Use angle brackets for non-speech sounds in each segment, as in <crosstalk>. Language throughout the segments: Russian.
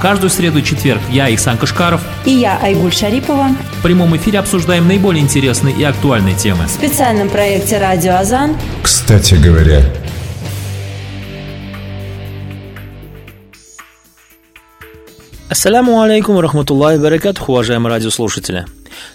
Каждую среду и четверг я, Ихсан Кашкаров и я, Айгуль Шарипова в прямом эфире обсуждаем наиболее интересные и актуальные темы. В специальном проекте «Радио Азан». Кстати говоря, Ассаляму алейкум, рахматуллахи баракатуху, уважаемые радиослушатели.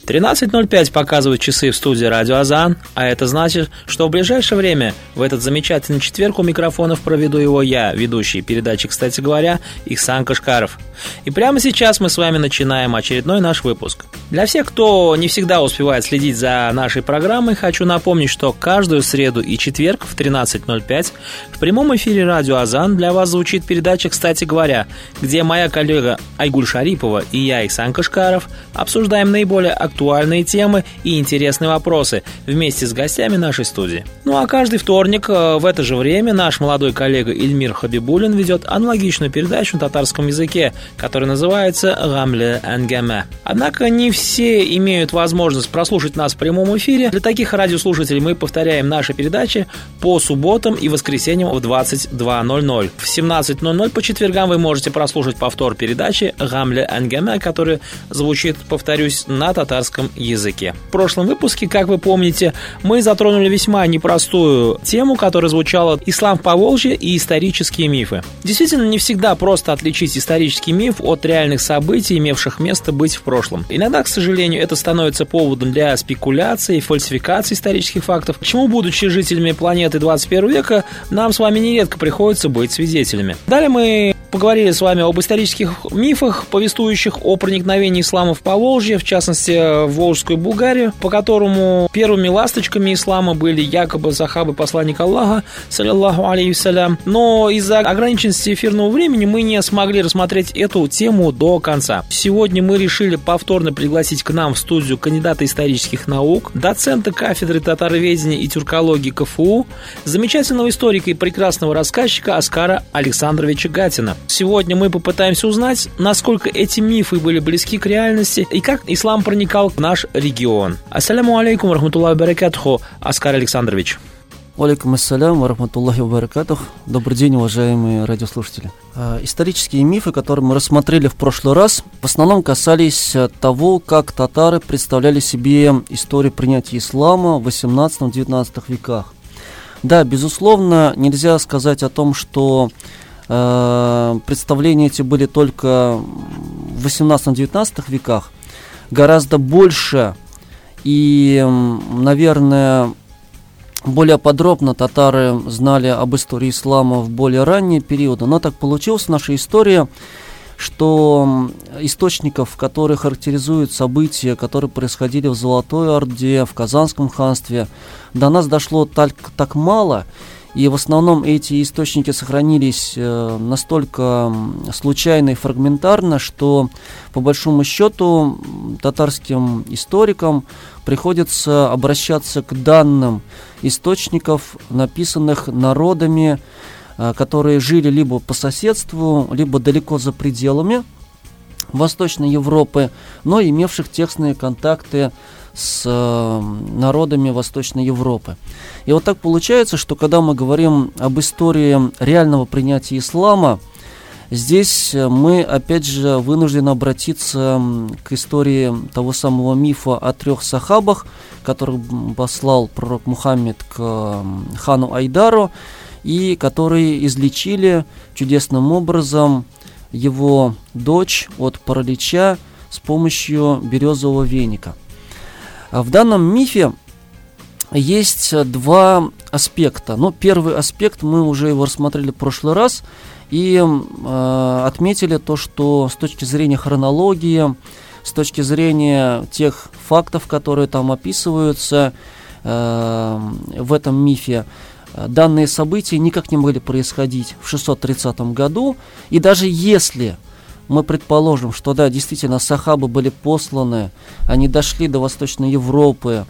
13.05 показывают часы в студии Радио Азан, а это значит, что в ближайшее время, в этот замечательный четверг у микрофонов проведу его я, ведущий передачи «Кстати говоря», Ихсан Кашкаров. И прямо сейчас мы с вами начинаем очередной наш выпуск. Для всех, кто не всегда успевает следить за нашей программой, хочу напомнить, что каждую среду и четверг в 13.05 в прямом эфире Радио Азан для вас звучит передача «Кстати говоря», где моя коллега Айгуль Шарипова и я, Ихсан Кашкаров, обсуждаем наиболее более актуальные темы и интересные вопросы вместе с гостями нашей студии. Ну а каждый вторник э, в это же время наш молодой коллега Ильмир Хабибулин ведет аналогичную передачу на татарском языке, которая называется «Гамле Энгеме». Однако не все имеют возможность прослушать нас в прямом эфире. Для таких радиослушателей мы повторяем наши передачи по субботам и воскресеньям в 22.00. В 17.00 по четвергам вы можете прослушать повтор передачи «Гамле Энгеме», который звучит, повторюсь, на татарском языке. В прошлом выпуске, как вы помните, мы затронули весьма непростую тему, которая звучала «Ислам в Поволжье и исторические мифы». Действительно, не всегда просто отличить исторический миф от реальных событий, имевших место быть в прошлом. Иногда, к сожалению, это становится поводом для спекуляций и фальсификации исторических фактов, чему, будучи жителями планеты 21 века, нам с вами нередко приходится быть свидетелями. Далее мы поговорили с вами об исторических мифах, повествующих о проникновении ислама в Поволжье, в частности, в Волжскую Булгарию, по которому первыми ласточками ислама были якобы сахабы посланника Аллаха, саллиллаху алейхиссалям. Но из-за ограниченности эфирного времени мы не смогли рассмотреть эту тему до конца. Сегодня мы решили повторно пригласить к нам в студию кандидата исторических наук, доцента кафедры татароведения и тюркологии КФУ, замечательного историка и прекрасного рассказчика Оскара Александровича Гатина. Сегодня мы попытаемся узнать, насколько эти мифы были близки к реальности и как ислам проникал в наш регион. Ассаляму алейкум, рахматуллахи баракатуху, Аскар Александрович. Алейкум ассалям, рахматуллахи баракатух. Добрый день, уважаемые радиослушатели. А, исторические мифы, которые мы рассмотрели в прошлый раз, в основном касались а, того, как татары представляли себе историю принятия ислама в 18-19 веках. Да, безусловно, нельзя сказать о том, что Э, представления эти были только в 18-19 веках. Гораздо больше и, наверное, более подробно татары знали об истории ислама в более ранние периоды. Но так получилось в нашей истории, что источников, которые характеризуют события, которые происходили в Золотой Орде, в Казанском ханстве, до нас дошло так, так мало – и в основном эти источники сохранились э, настолько случайно и фрагментарно, что по большому счету татарским историкам приходится обращаться к данным источников, написанных народами, э, которые жили либо по соседству, либо далеко за пределами Восточной Европы, но имевших тесные контакты с э, народами Восточной Европы. И вот так получается, что когда мы говорим об истории реального принятия ислама, здесь мы опять же вынуждены обратиться к истории того самого мифа о трех сахабах, которых послал пророк Мухаммед к хану Айдару, и которые излечили чудесным образом его дочь от паралича с помощью березового веника. В данном мифе есть два аспекта. Ну, первый аспект мы уже его рассмотрели в прошлый раз и э, отметили то, что с точки зрения хронологии, с точки зрения тех фактов, которые там описываются э, в этом мифе, данные события никак не могли происходить в 630 году. И даже если мы предположим, что да, действительно, сахабы были посланы, они дошли до Восточной Европы,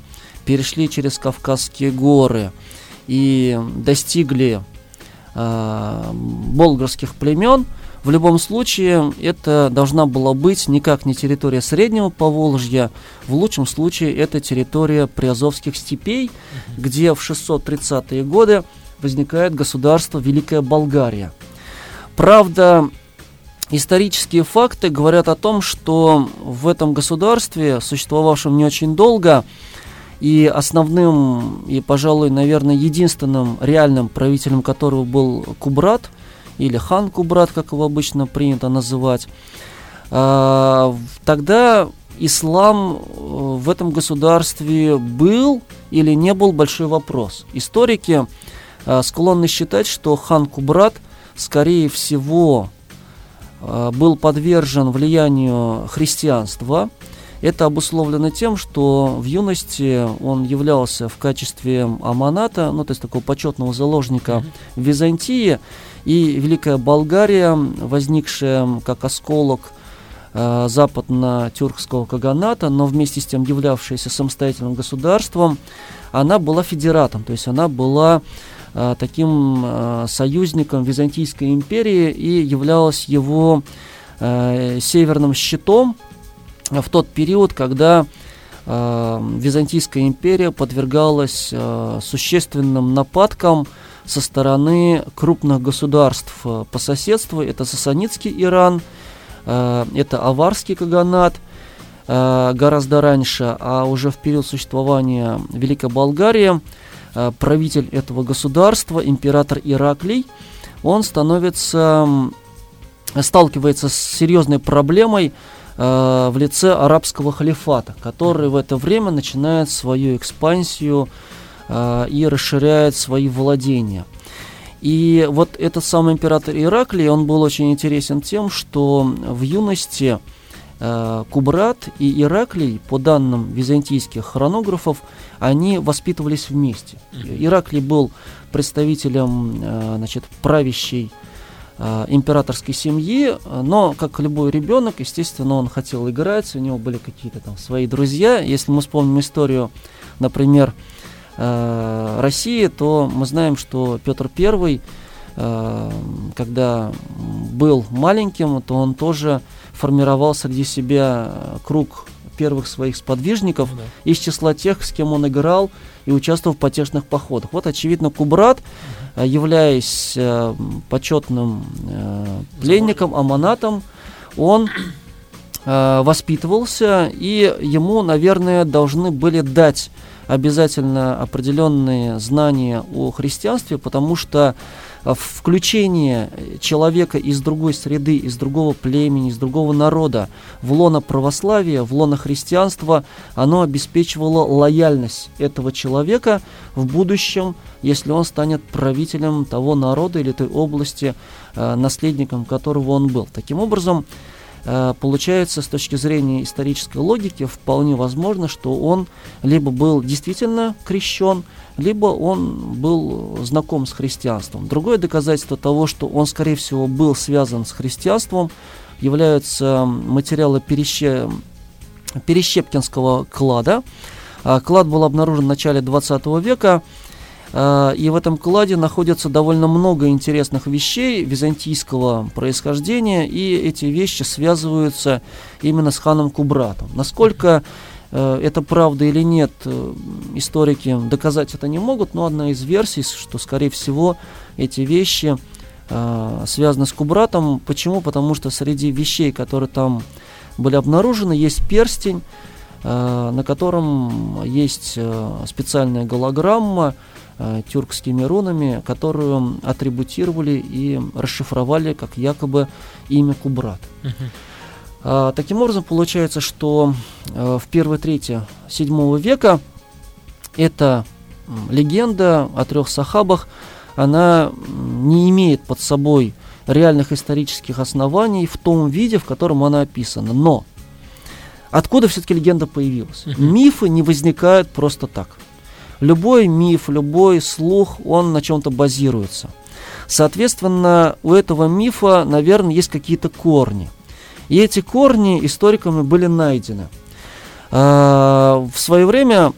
перешли через Кавказские горы и достигли э, болгарских племен, в любом случае это должна была быть никак не территория Среднего Поволжья, в лучшем случае это территория Приазовских степей, где в 630-е годы возникает государство Великая Болгария. Правда, исторические факты говорят о том, что в этом государстве, существовавшем не очень долго, и основным, и, пожалуй, наверное, единственным реальным правителем которого был Кубрат, или хан Кубрат, как его обычно принято называть, а, тогда ислам э, в этом государстве был или не был большой вопрос. Историки э, склонны считать, что хан Кубрат, скорее всего, был подвержен влиянию христианства. Это обусловлено тем, что в юности он являлся в качестве аманата, ну то есть такого почетного заложника в Византии, и Великая Болгария, возникшая как осколок э, западно-тюркского каганата, но вместе с тем являвшаяся самостоятельным государством, она была федератом, то есть она была э, таким э, союзником Византийской империи и являлась его э, северным щитом в тот период, когда э, Византийская империя подвергалась э, существенным нападкам со стороны крупных государств э, по соседству. Это Сасанитский Иран, э, это Аварский Каганат э, гораздо раньше, а уже в период существования Великой Болгарии правитель этого государства, император Ираклий, он становится, сталкивается с серьезной проблемой в лице арабского халифата, который в это время начинает свою экспансию и расширяет свои владения. И вот этот самый император Ираклий, он был очень интересен тем, что в юности э, Кубрат и Ираклий, по данным византийских хронографов, они воспитывались вместе. Ираклий был представителем э, значит, правящей э, императорской семьи, но, как любой ребенок, естественно, он хотел играть, у него были какие-то там свои друзья. Если мы вспомним историю, например, э, России, то мы знаем, что Петр I, э, когда был маленьким, то он тоже формировал среди себя круг первых своих сподвижников ну, да. из числа тех, с кем он играл и участвовал в потешных походах. Вот, очевидно, Кубрат, угу. являясь э, почетным э, пленником, аманатом, он э, воспитывался, и ему, наверное, должны были дать обязательно определенные знания о христианстве, потому что э, включение человека из другой среды, из другого племени, из другого народа в лоно православия, в лоно христианства, оно обеспечивало лояльность этого человека в будущем, если он станет правителем того народа или той области, э, наследником которого он был. Таким образом, Э, получается с точки зрения исторической логики вполне возможно, что он либо был действительно крещен, либо он был знаком с христианством. Другое доказательство того, что он, скорее всего, был связан с христианством, являются материалы Переще... Перещепкинского клада. А, клад был обнаружен в начале 20 века. А, и в этом кладе находится довольно много интересных вещей византийского происхождения, и эти вещи связываются именно с ханом Кубратом. Насколько это правда или нет, э, историки доказать это не могут, но одна из версий, что, скорее всего, эти вещи э, связаны с Кубратом. Почему? Потому что среди вещей, которые там были обнаружены, есть перстень, на котором есть специальная голограмма, э, тюркскими рунами, которую атрибутировали и расшифровали как якобы имя Кубрат. Uh-huh. Таким образом, получается, что э, в первой трети седьмого века эта легенда о трех сахабах, она не имеет под собой реальных исторических оснований в том виде, в котором она описана. Но откуда все-таки легенда появилась? Мифы не возникают просто так любой миф, любой слух, он на чем-то базируется. Соответственно, у этого мифа, наверное, есть какие-то корни. И эти корни историками были найдены. А, в свое время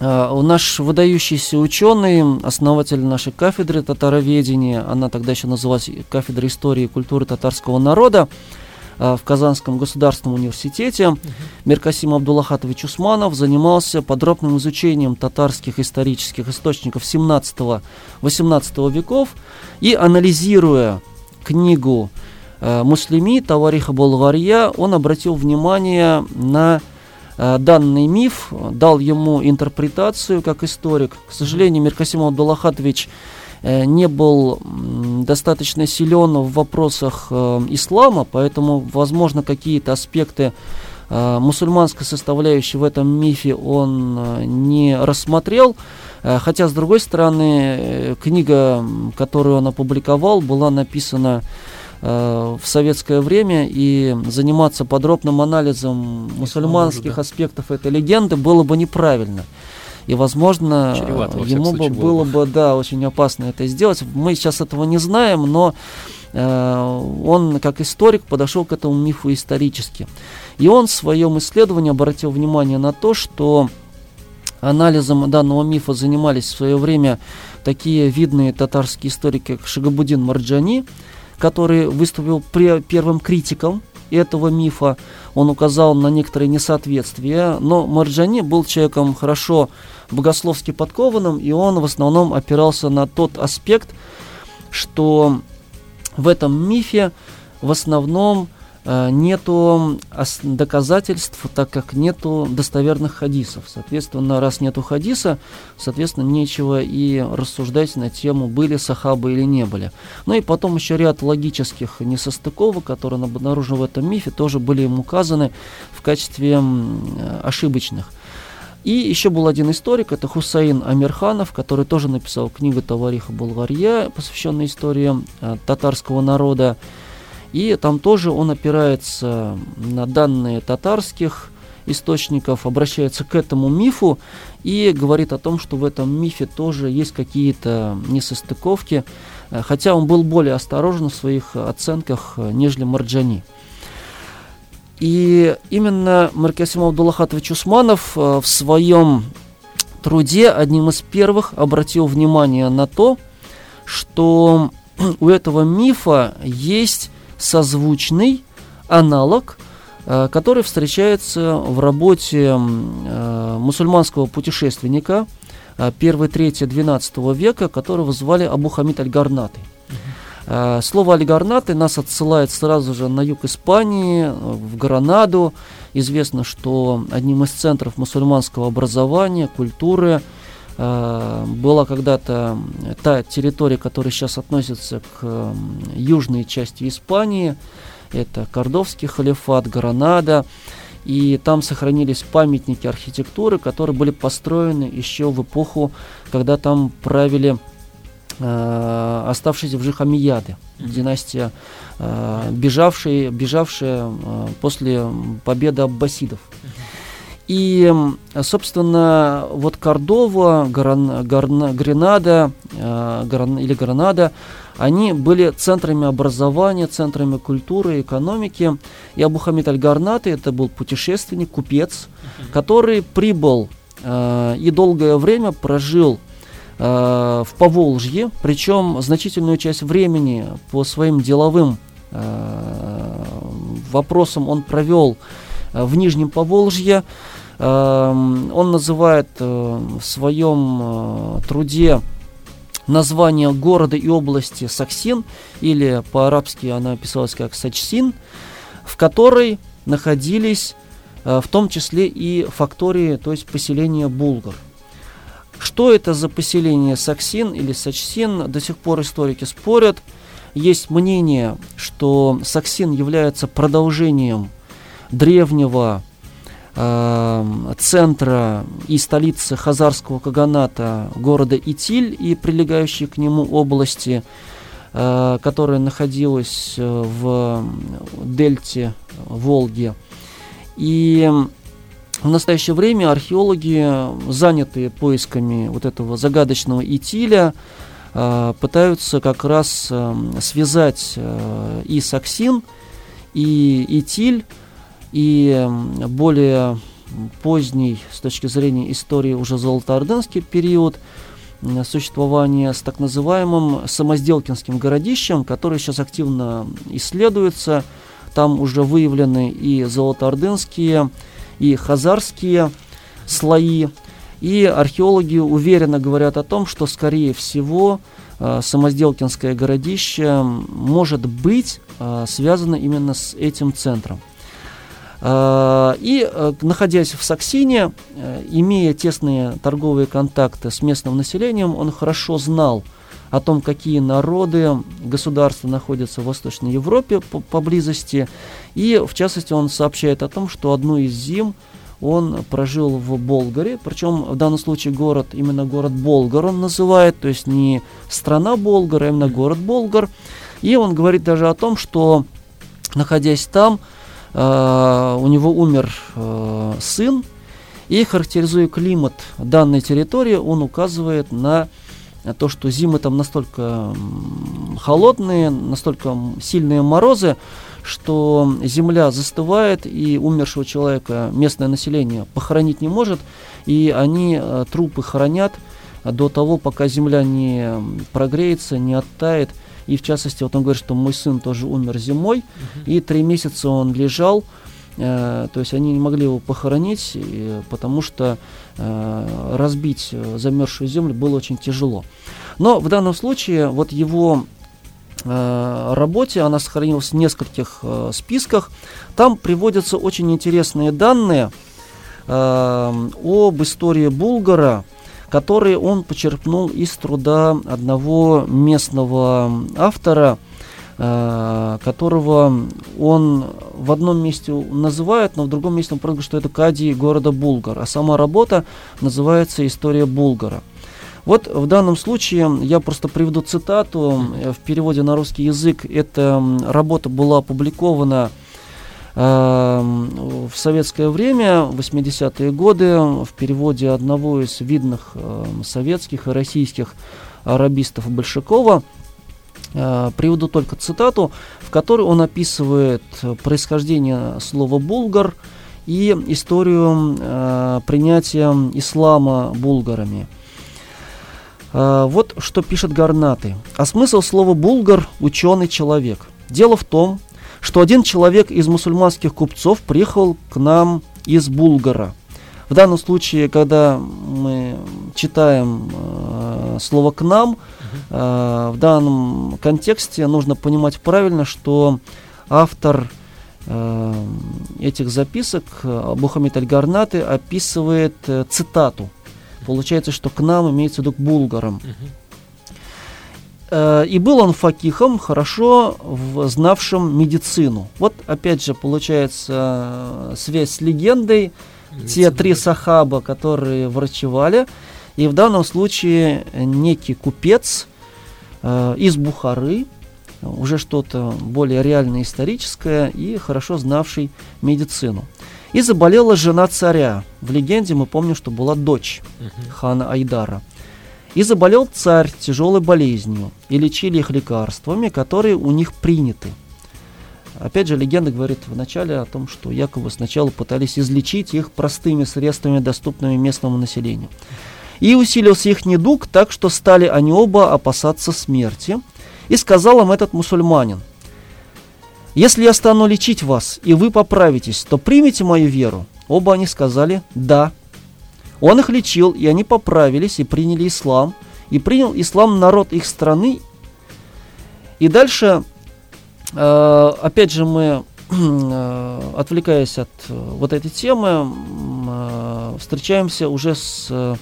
а, наш выдающийся ученый, основатель нашей кафедры татароведения, она тогда еще называлась кафедра истории и культуры татарского народа, Э, в Казанском государственном университете угу. Меркасим Абдуллахатович Усманов занимался подробным изучением татарских исторических источников 17-18 веков и анализируя книгу Муслими Тавариха Болгария, он обратил внимание на э, данный миф, дал ему интерпретацию как историк. К сожалению, Миркасим Абдуллахатович э, не был достаточно силен в вопросах ислама, поэтому, возможно, какие-то аспекты мусульманской составляющей в этом мифе он не рассмотрел. Хотя, с другой стороны, книга, которую он опубликовал, была написана Э, в советское время и заниматься подробным анализом мусульманских да. аспектов этой легенды было бы неправильно. И, возможно, Чревато, ему бы было бы, да, очень опасно это сделать. Мы сейчас этого не знаем, но э, он, как историк, подошел к этому мифу исторически. И он в своем исследовании обратил внимание на то, что анализом данного мифа занимались в свое время такие видные татарские историки, как Шагабудин Марджани, который выступил первым критиком этого мифа. Он указал на некоторые несоответствия, но Марджани был человеком хорошо богословски подкованным, и он в основном опирался на тот аспект, что в этом мифе в основном нету доказательств, так как нету достоверных хадисов. Соответственно, раз нету хадиса, соответственно, нечего и рассуждать на тему, были сахабы или не были. Ну и потом еще ряд логических несостыковок, которые обнаружены в этом мифе, тоже были им указаны в качестве ошибочных. И еще был один историк, это Хусаин Амирханов, который тоже написал книгу Тавариха Булгарья, посвященную истории э, татарского народа. И там тоже он опирается на данные татарских источников, обращается к этому мифу и говорит о том, что в этом мифе тоже есть какие-то несостыковки, э, хотя он был более осторожен в своих оценках, э, нежели Марджани. И именно Маркесим Абдуллахатович Усманов э, в своем труде одним из первых обратил внимание на то, что <clears throat> у этого мифа есть созвучный аналог, э, который встречается в работе э, мусульманского путешественника 1-3-12 э, века, которого звали Абу Хамид Аль-Гарнаты. Слово Аль-Гарнаты нас отсылает сразу же на юг Испании, в Гранаду. Известно, что одним из центров мусульманского образования, культуры – была когда-то та территория, которая сейчас относится к южной части Испании, это Кордовский халифат, Гранада, и там сохранились памятники архитектуры, которые были построены еще в эпоху, когда там правили э, оставшиеся в живых Амияды, династия, э, бежавшая, бежавшая э, после победы аббасидов. И, собственно, вот Кордова, Гран, Гран, Гренада э, Гран, или Гранада, они были центрами образования, центрами культуры, экономики. И Абу Хамид Аль-Гарнаты, это был путешественник, купец, uh-huh. который прибыл э, и долгое время прожил э, в Поволжье, причем значительную часть времени по своим деловым э, вопросам он провел э, в Нижнем Поволжье. Он называет э, в своем э, труде название города и области Саксин, или по-арабски она писалась как Сачсин, в которой находились э, в том числе и фактории, то есть поселения булгар. Что это за поселение Саксин или Сачсин, до сих пор историки спорят. Есть мнение, что Саксин является продолжением древнего Эм, центра и столицы Хазарского Каганата, города Итиль и прилегающей к нему области, э, которая находилась э, в дельте Волги. И в настоящее время археологи, занятые поисками вот этого загадочного Итиля, э, пытаются как раз связать и Саксин, и Итиль и более поздний с точки зрения истории уже золотоордынский период существования с так называемым самозделкинским городищем, который сейчас активно исследуется. Там уже выявлены и золотоордынские, и хазарские слои. И археологи уверенно говорят о том, что, скорее всего, э, Самозделкинское городище может быть э, связано именно с этим центром. Э, и, э, находясь в Саксине, э, имея тесные торговые контакты с местным населением, он хорошо знал о том, какие народы, государства находятся в Восточной Европе поблизости. И, в частности, он сообщает о том, что одну из зим он прожил в Болгаре, причем в данном случае город, именно город Болгар он называет, то есть не страна Болгар, а именно город Болгар. И он говорит даже о том, что, находясь там, Э, у него умер э, сын, и характеризуя климат данной территории, он указывает на то, что зимы там настолько холодные, настолько сильные морозы, что земля застывает, и умершего человека местное население похоронить не может, и они э, трупы хранят до того, пока земля не прогреется, не оттает, и в частности, вот он говорит, что мой сын тоже умер зимой, uh-huh. и три месяца он лежал, э, то есть они не могли его похоронить, потому что э, разбить э, замерзшую землю было очень тяжело. Но в данном случае вот его э, работе, она сохранилась в нескольких э, списках, там приводятся очень интересные данные э, об истории Булгара, которые он почерпнул из труда одного местного автора, э, которого он в одном месте называет, но в другом месте он говорит, что это Кади города Булгар, а сама работа называется «История Булгара». Вот в данном случае я просто приведу цитату. В переводе на русский язык эта работа была опубликована Эм, в советское время, в 80-е годы, в переводе одного из видных эм, советских и российских арабистов Большакова, э, приведу только цитату, в которой он описывает происхождение слова «булгар» и историю э, принятия ислама булгарами. Э, вот что пишет Гарнаты. А смысл слова «булгар» – ученый человек. Дело в том, что один человек из мусульманских купцов приехал к нам из Булгара. В данном случае, когда мы читаем э, слово «к нам», э, в данном контексте нужно понимать правильно, что автор э, этих записок, Бухамид Аль-Гарнаты, описывает э, цитату. Получается, что «к нам» имеется в виду к булгарам. Uh-huh. Э, и был он факихом, хорошо знавшим медицину. Вот опять же получается связь с легендой. Медицина. Те три сахаба, которые врачевали. И в данном случае некий купец э, из Бухары, уже что-то более реальное историческое и хорошо знавший медицину. И заболела жена царя. В легенде мы помним, что была дочь хана Айдара – и заболел царь тяжелой болезнью, и лечили их лекарствами, которые у них приняты. Опять же, легенда говорит вначале о том, что якобы сначала пытались излечить их простыми средствами, доступными местному населению. И усилился их недуг, так что стали они оба опасаться смерти. И сказал им этот мусульманин, «Если я стану лечить вас, и вы поправитесь, то примите мою веру». Оба они сказали «да». Он их лечил, и они поправились и приняли ислам. И принял ислам народ их страны. И дальше, э, опять же, мы, э, отвлекаясь от э, вот этой темы, встречаемся уже с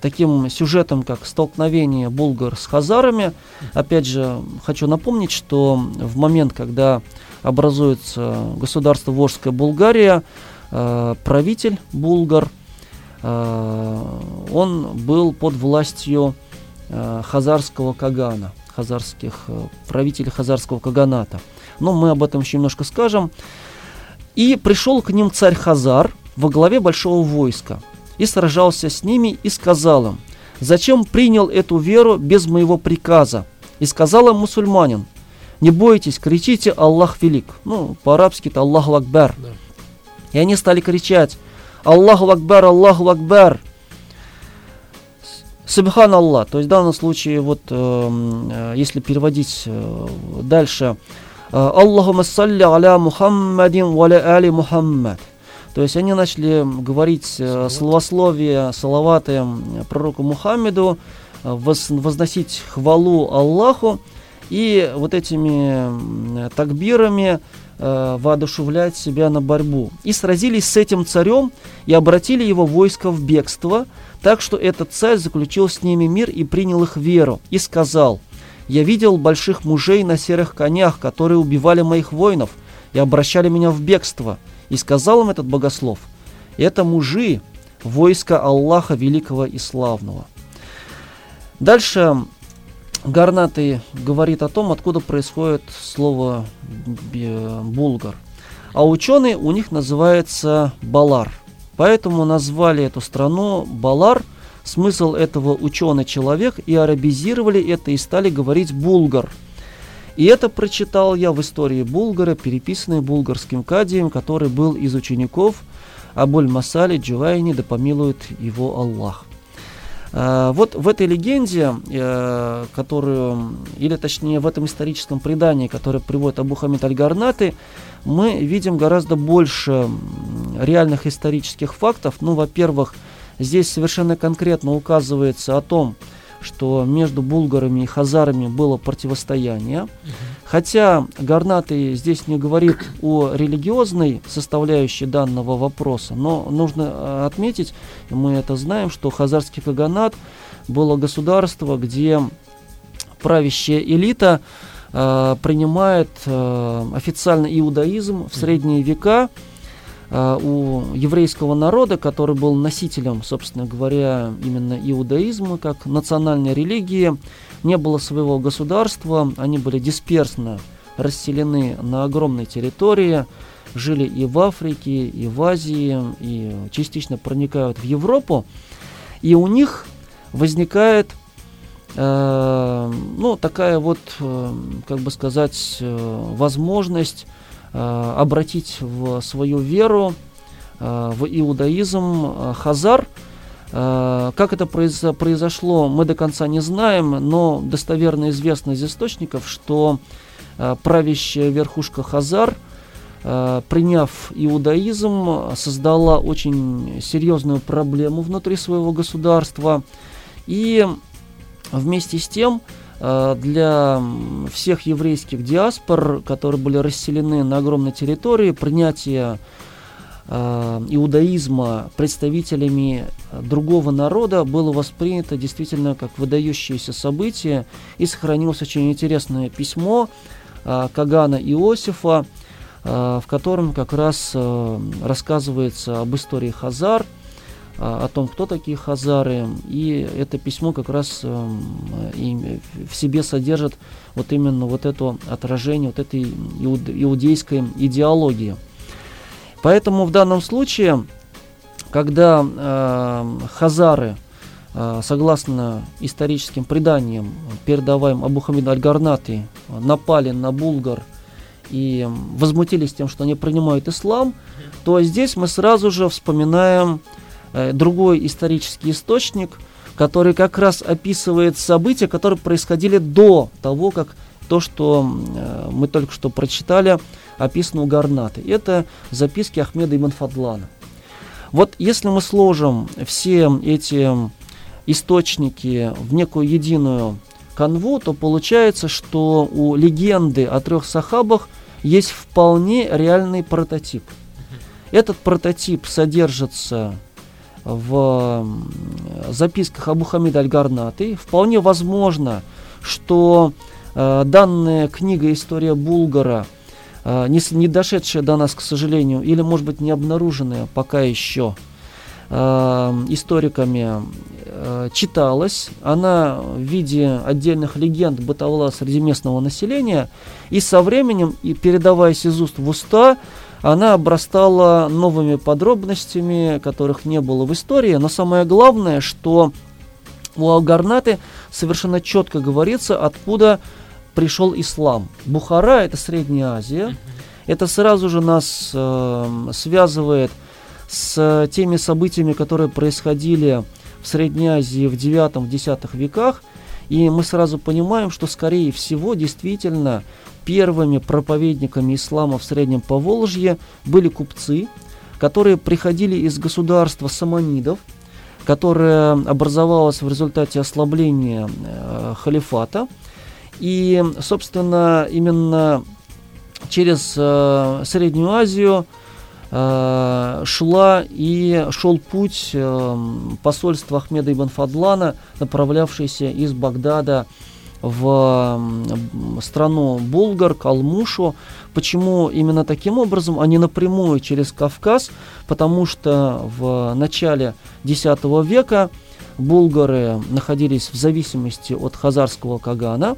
таким сюжетом, как столкновение булгар с хазарами. Опять же, хочу напомнить, что в момент, когда образуется государство Волжская Булгария, правитель булгар – он был под властью э, хазарского кагана, хазарских э, правителей хазарского каганата. Но мы об этом еще немножко скажем. И пришел к ним царь Хазар во главе большого войска и сражался с ними и сказал им, зачем принял эту веру без моего приказа? И сказал им мусульманин, не бойтесь, кричите Аллах велик. Ну, по-арабски это Аллах Акбар. Да. И они стали кричать, Аллаху Акбар, Аллаху Акбар. Субхан Аллах. То есть в данном случае, вот, эм, э, если переводить э, дальше, э, Аллаху салли аля Мухаммадин валя али Мухаммад. То есть они начали говорить э, словословие, салаваты пророку Мухаммеду, возносить хвалу Аллаху и вот этими такбирами воодушевлять себя на борьбу. И сразились с этим царем и обратили его войско в бегство, так что этот царь заключил с ними мир и принял их веру, и сказал, «Я видел больших мужей на серых конях, которые убивали моих воинов и обращали меня в бегство». И сказал им этот богослов, «Это мужи, войска Аллаха Великого и Славного». Дальше Гарнаты говорит о том, откуда происходит слово «булгар». А ученые у них называется «балар». Поэтому назвали эту страну Балар. Смысл этого ученый человек и арабизировали это и стали говорить булгар. И это прочитал я в истории Булгара, переписанной булгарским кадием, который был из учеников Абуль Масали Джувайни, да помилует его Аллах. А, вот в этой легенде, э, которую, или точнее в этом историческом предании, которое приводит Абу Хамид Аль-Гарнаты, мы видим гораздо больше реальных исторических фактов. Ну, во-первых, здесь совершенно конкретно указывается о том, что между булгарами и хазарами было противостояние. Угу. Хотя Гарнаты здесь не говорит о религиозной составляющей данного вопроса, но нужно э, отметить, мы это знаем, что хазарский каганат было государство, где правящая элита э, принимает э, официально иудаизм в средние века у еврейского народа, который был носителем, собственно говоря, именно иудаизма как национальной религии, не было своего государства, они были дисперсно расселены на огромной территории, жили и в Африке, и в Азии, и частично проникают в Европу, и у них возникает Э, ну, такая вот, э, как бы сказать, э, возможность обратить в свою веру, в иудаизм Хазар. Как это произошло, мы до конца не знаем, но достоверно известно из источников, что правящая верхушка Хазар, приняв иудаизм, создала очень серьезную проблему внутри своего государства. И Вместе с тем, э, для всех еврейских диаспор, которые были расселены на огромной территории, принятие э, иудаизма представителями другого народа было воспринято действительно как выдающееся событие. И сохранилось очень интересное письмо э, Кагана Иосифа, в котором как раз рассказывается об истории Хазар – о том, кто такие хазары. И это письмо как раз эм, в себе содержит вот именно вот это отражение вот этой иудейской идеологии. Поэтому в данном случае, когда э, хазары, э, согласно историческим преданиям, передаваем Абу Хамид Аль-Гарнаты, напали на Булгар и возмутились тем, что они принимают ислам, то здесь мы сразу же вспоминаем другой исторический источник, который как раз описывает события, которые происходили до того, как то, что э, мы только что прочитали, описано у Гарнаты. Это записки Ахмеда Ибн Фадлана. Вот если мы сложим все эти источники в некую единую канву, то получается, что у легенды о трех сахабах есть вполне реальный прототип. Этот прототип содержится в записках Абу Хамида Аль-Гарнаты. Вполне возможно, что э, данная книга «История Булгара», э, не, не дошедшая до нас, к сожалению, или, может быть, не обнаруженная пока еще э, историками, э, читалась. Она в виде отдельных легенд бытовала среди местного населения, и со временем, и передаваясь из уст в уста, она обрастала новыми подробностями, которых не было в истории. Но самое главное, что у Алгарнаты совершенно четко говорится, откуда пришел ислам. Бухара – это Средняя Азия. Это сразу же нас э, связывает с теми событиями, которые происходили в Средней Азии в 9-10 веках. И мы сразу понимаем, что, скорее всего, действительно первыми проповедниками ислама в Среднем Поволжье были купцы, которые приходили из государства саманидов, которая образовалась в результате ослабления э, халифата. И, собственно, именно через э, Среднюю Азию шла и шел путь э, посольства Ахмеда ибн Фадлана, направлявшийся из Багдада в страну Булгар, Калмушу. Почему именно таким образом, а не напрямую через Кавказ? Потому что в начале X века булгары находились в зависимости от хазарского кагана,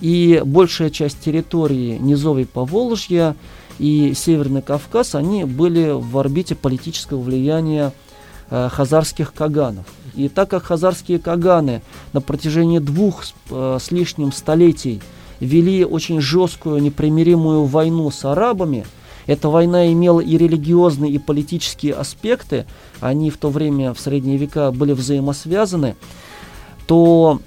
и большая часть территории низовой Поволжья и Северный Кавказ, они были в орбите политического влияния э, хазарских каганов. И так как хазарские каганы на протяжении двух э, с лишним столетий вели очень жесткую, непримиримую войну с арабами, эта война имела и религиозные, и политические аспекты, они в то время, в средние века, были взаимосвязаны, то,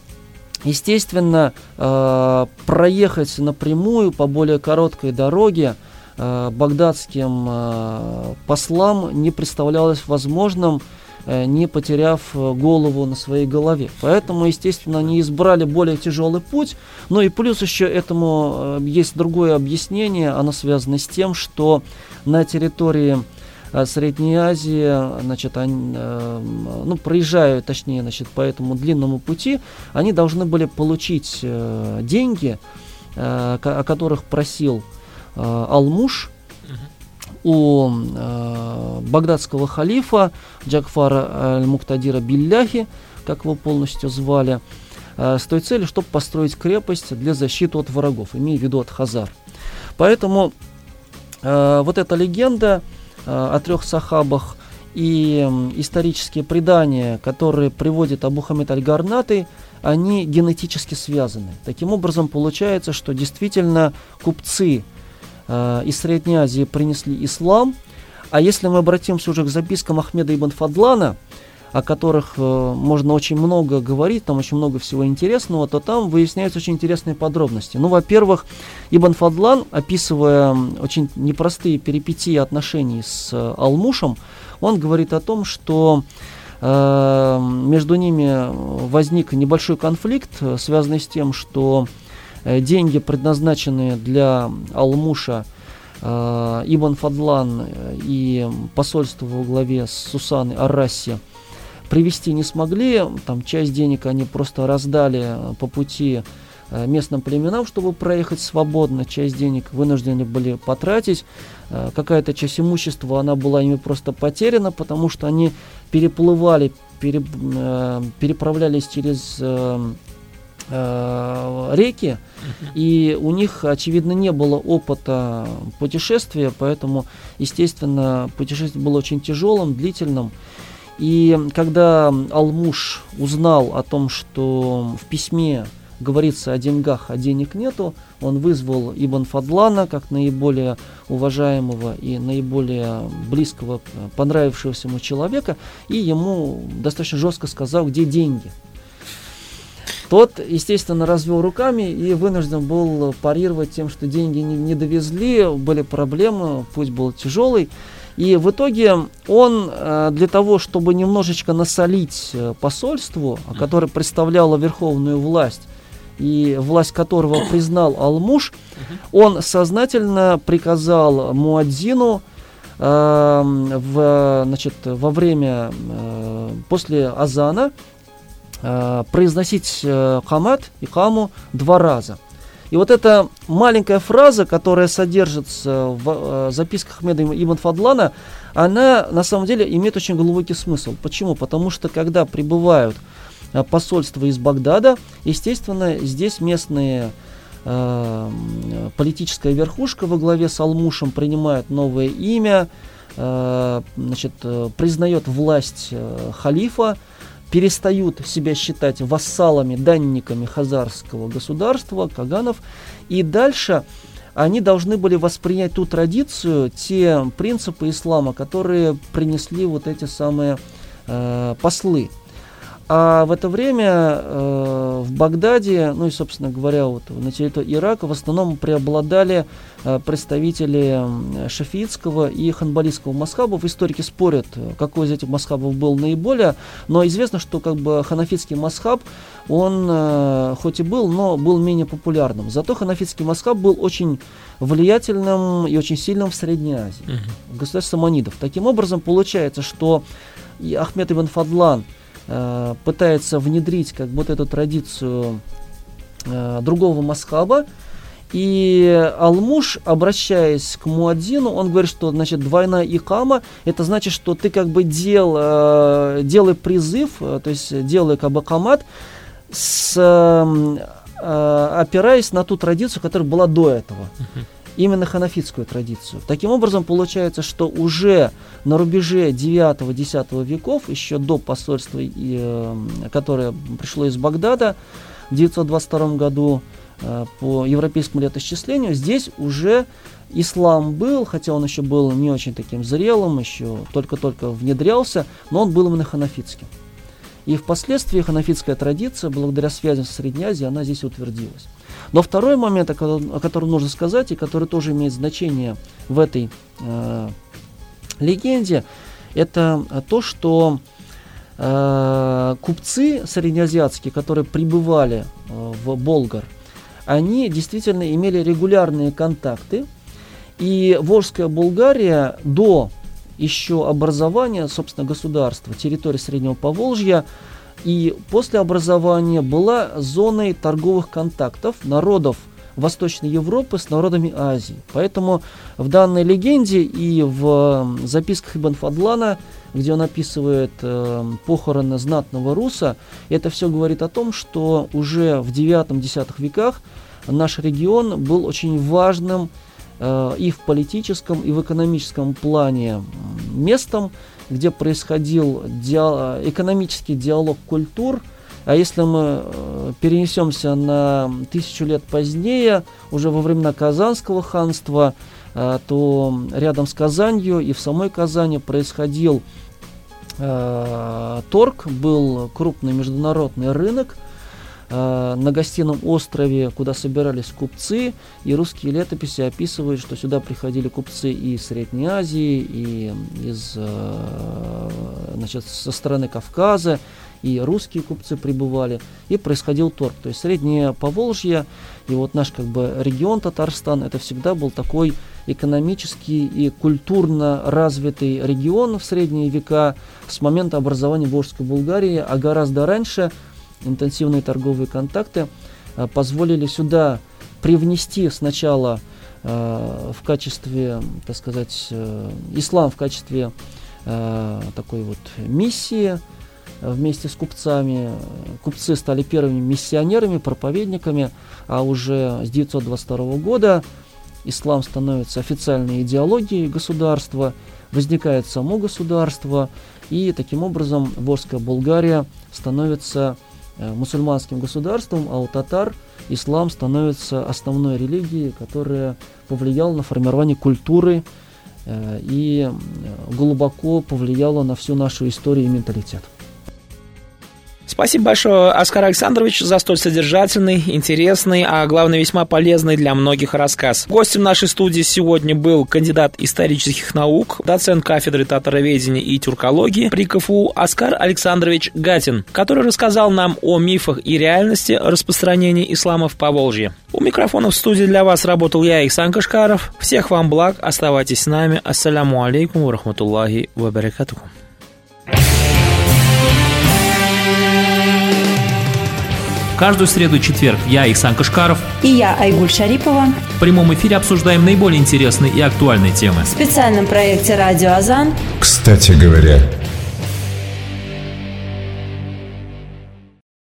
естественно, э, проехать напрямую по более короткой дороге багдадским э, послам не представлялось возможным, Э, не потеряв э, голову на своей голове. Поэтому, естественно, они избрали более тяжелый путь. Ну и плюс еще этому э, есть другое объяснение. Оно связано с тем, что на территории Средней Азии, значит, они, ну, проезжая, точнее, значит, по этому длинному пути, они должны были получить деньги, о которых просил Алмуш, у э, багдадского халифа Джакфара аль-Муктадира Билляхи, как его полностью звали, э, с той целью, чтобы построить крепость для защиты от врагов, имея в виду от Хазар. Поэтому э, вот эта легенда э, о трех сахабах и э, исторические предания, которые приводит Абу Хамид Аль-Гарнаты, они генетически связаны. Таким образом, получается, что действительно купцы – э, из Средней Азии принесли ислам. А если мы обратимся уже к запискам Ахмеда ибн Фадлана, о которых э, можно очень много говорить, там очень много всего интересного, то там выясняются очень интересные подробности. Ну, во-первых, Ибн Фадлан, описывая очень непростые перипетии отношений с э, Алмушем, он говорит о том, что э, между ними возник небольшой конфликт, связанный с тем, что Э, деньги, предназначенные для Алмуша, э, Ибн Фадлан э, и посольство во главе с Сусаной Арраси привести не смогли. Там часть денег они просто раздали по пути местным племенам, чтобы проехать свободно. Часть денег вынуждены были потратить. Какая-то часть имущества, она была ими просто потеряна, потому что они переплывали, пере, переправлялись через э, реки, и у них, очевидно, не было опыта путешествия, поэтому, естественно, путешествие было очень тяжелым, длительным. И когда Алмуш узнал о том, что в письме говорится о деньгах, а денег нету, он вызвал Ибн Фадлана как наиболее уважаемого и наиболее близкого, понравившегося ему человека, и ему достаточно жестко сказал, где деньги – тот, естественно, развел руками и вынужден был парировать тем, что деньги не, не довезли, были проблемы, путь был тяжелый. И в итоге он э, для того, чтобы немножечко насолить э, посольству, которое представляло верховную власть, и власть которого признал Алмуш, он сознательно приказал Муадзину э, в, значит, во время, э, после Азана, э, произносить э, хамат и каму два раза. И вот эта маленькая фраза, которая содержится в э, записках Меда Ибн Фадлана, она на самом деле имеет очень глубокий смысл. Почему? Потому что когда прибывают э, посольства из Багдада, естественно, здесь местные политическая верхушка во главе с Алмушем принимает новое имя, значит, признает власть халифа, перестают себя считать вассалами, данниками хазарского государства, каганов, и дальше они должны были воспринять ту традицию, те принципы ислама, которые принесли вот эти самые э, послы. А в это время э, в Багдаде, ну и, собственно говоря, вот на территории Ирака в основном преобладали э, представители шафиитского и ханбалистского масхабов. Историки спорят, какой из этих масхабов был наиболее, но известно, что как бы ханафитский масхаб, он э, хоть и был, но был менее популярным. Зато ханафитский масхаб был очень влиятельным и очень сильным в Средней Азии, uh-huh. в государстве саманидов. Таким образом, получается, что и Ахмед ибн Фадлан – Э, пытается внедрить как будто эту традицию э, другого масхаба, и Алмуш, обращаясь к Муадзину, он говорит, что значит двойная икама, это значит, что ты как бы дел, э, делай призыв, то есть делай как бы камат, с, опираясь на ту традицию, которая была до этого. Uh-huh именно ханафитскую традицию. Таким образом, получается, что уже на рубеже 9-10 веков, еще до посольства, э, которое пришло из Багдада в 922 году э, по европейскому летоисчислению, здесь уже ислам был, хотя он еще был не очень таким зрелым, еще только-только внедрялся, но он был именно ханафитским. И впоследствии ханафитская традиция, благодаря связям с Средней Азией, она здесь утвердилась. Но второй момент, о котором, о котором нужно сказать, и который тоже имеет значение в этой э, легенде, это то, что э, купцы среднеазиатские, которые прибывали э, в Болгар, они действительно имели регулярные контакты, и Волжская Болгария до еще образования, собственно, государства, территории Среднего Поволжья, и после образования была зоной торговых контактов народов Восточной Европы с народами Азии. Поэтому в данной легенде и в записках Ибн Фадлана, где он описывает э, похороны знатного руса, это все говорит о том, что уже в 9-10 веках наш регион был очень важным э, и в политическом, и в экономическом плане местом, где происходил диал экономический диалог культур. А если мы э, перенесемся на тысячу лет позднее, уже во времена Казанского ханства, э, то рядом с Казанью и в самой Казани происходил э, торг, был крупный международный рынок – Э, на гостином острове, куда собирались купцы, и русские летописи описывают, что сюда приходили купцы и из Средней Азии, и из, э, значит, со стороны Кавказа, и русские купцы прибывали, и происходил торг. То есть Среднее Поволжье и вот наш как бы регион Татарстан, это всегда был такой экономический и культурно развитый регион в средние века с момента образования Волжской Булгарии, а гораздо раньше – интенсивные торговые контакты э, позволили сюда привнести сначала э, в качестве, так сказать, э, ислам в качестве такой вот миссии вместе с купцами. Купцы стали первыми миссионерами, проповедниками, а уже с 922 года ислам становится официальной идеологией государства, возникает само государство, и таким образом Волжская Болгария становится мусульманским государством, а у татар ислам становится основной религией, которая повлияла на формирование культуры э, и э, глубоко повлияла на всю нашу историю и менталитет. Спасибо большое, Оскар Александрович, за столь содержательный, интересный, а главное весьма полезный для многих рассказ. Гостем нашей студии сегодня был кандидат исторических наук, доцент кафедры татароведения и тюркологии при КФУ Оскар Александрович Гатин, который рассказал нам о мифах и реальности распространения ислама в Поволжье. У микрофона в студии для вас работал я, Ихсан Кашкаров. Всех вам благ, оставайтесь с нами. Ассаляму алейкум рахматуллахи ва Каждую среду и четверг я, Ихсан Кашкаров и я, Айгуль Шарипова в прямом эфире обсуждаем наиболее интересные и актуальные темы. В специальном проекте «Радио Азан» Кстати говоря,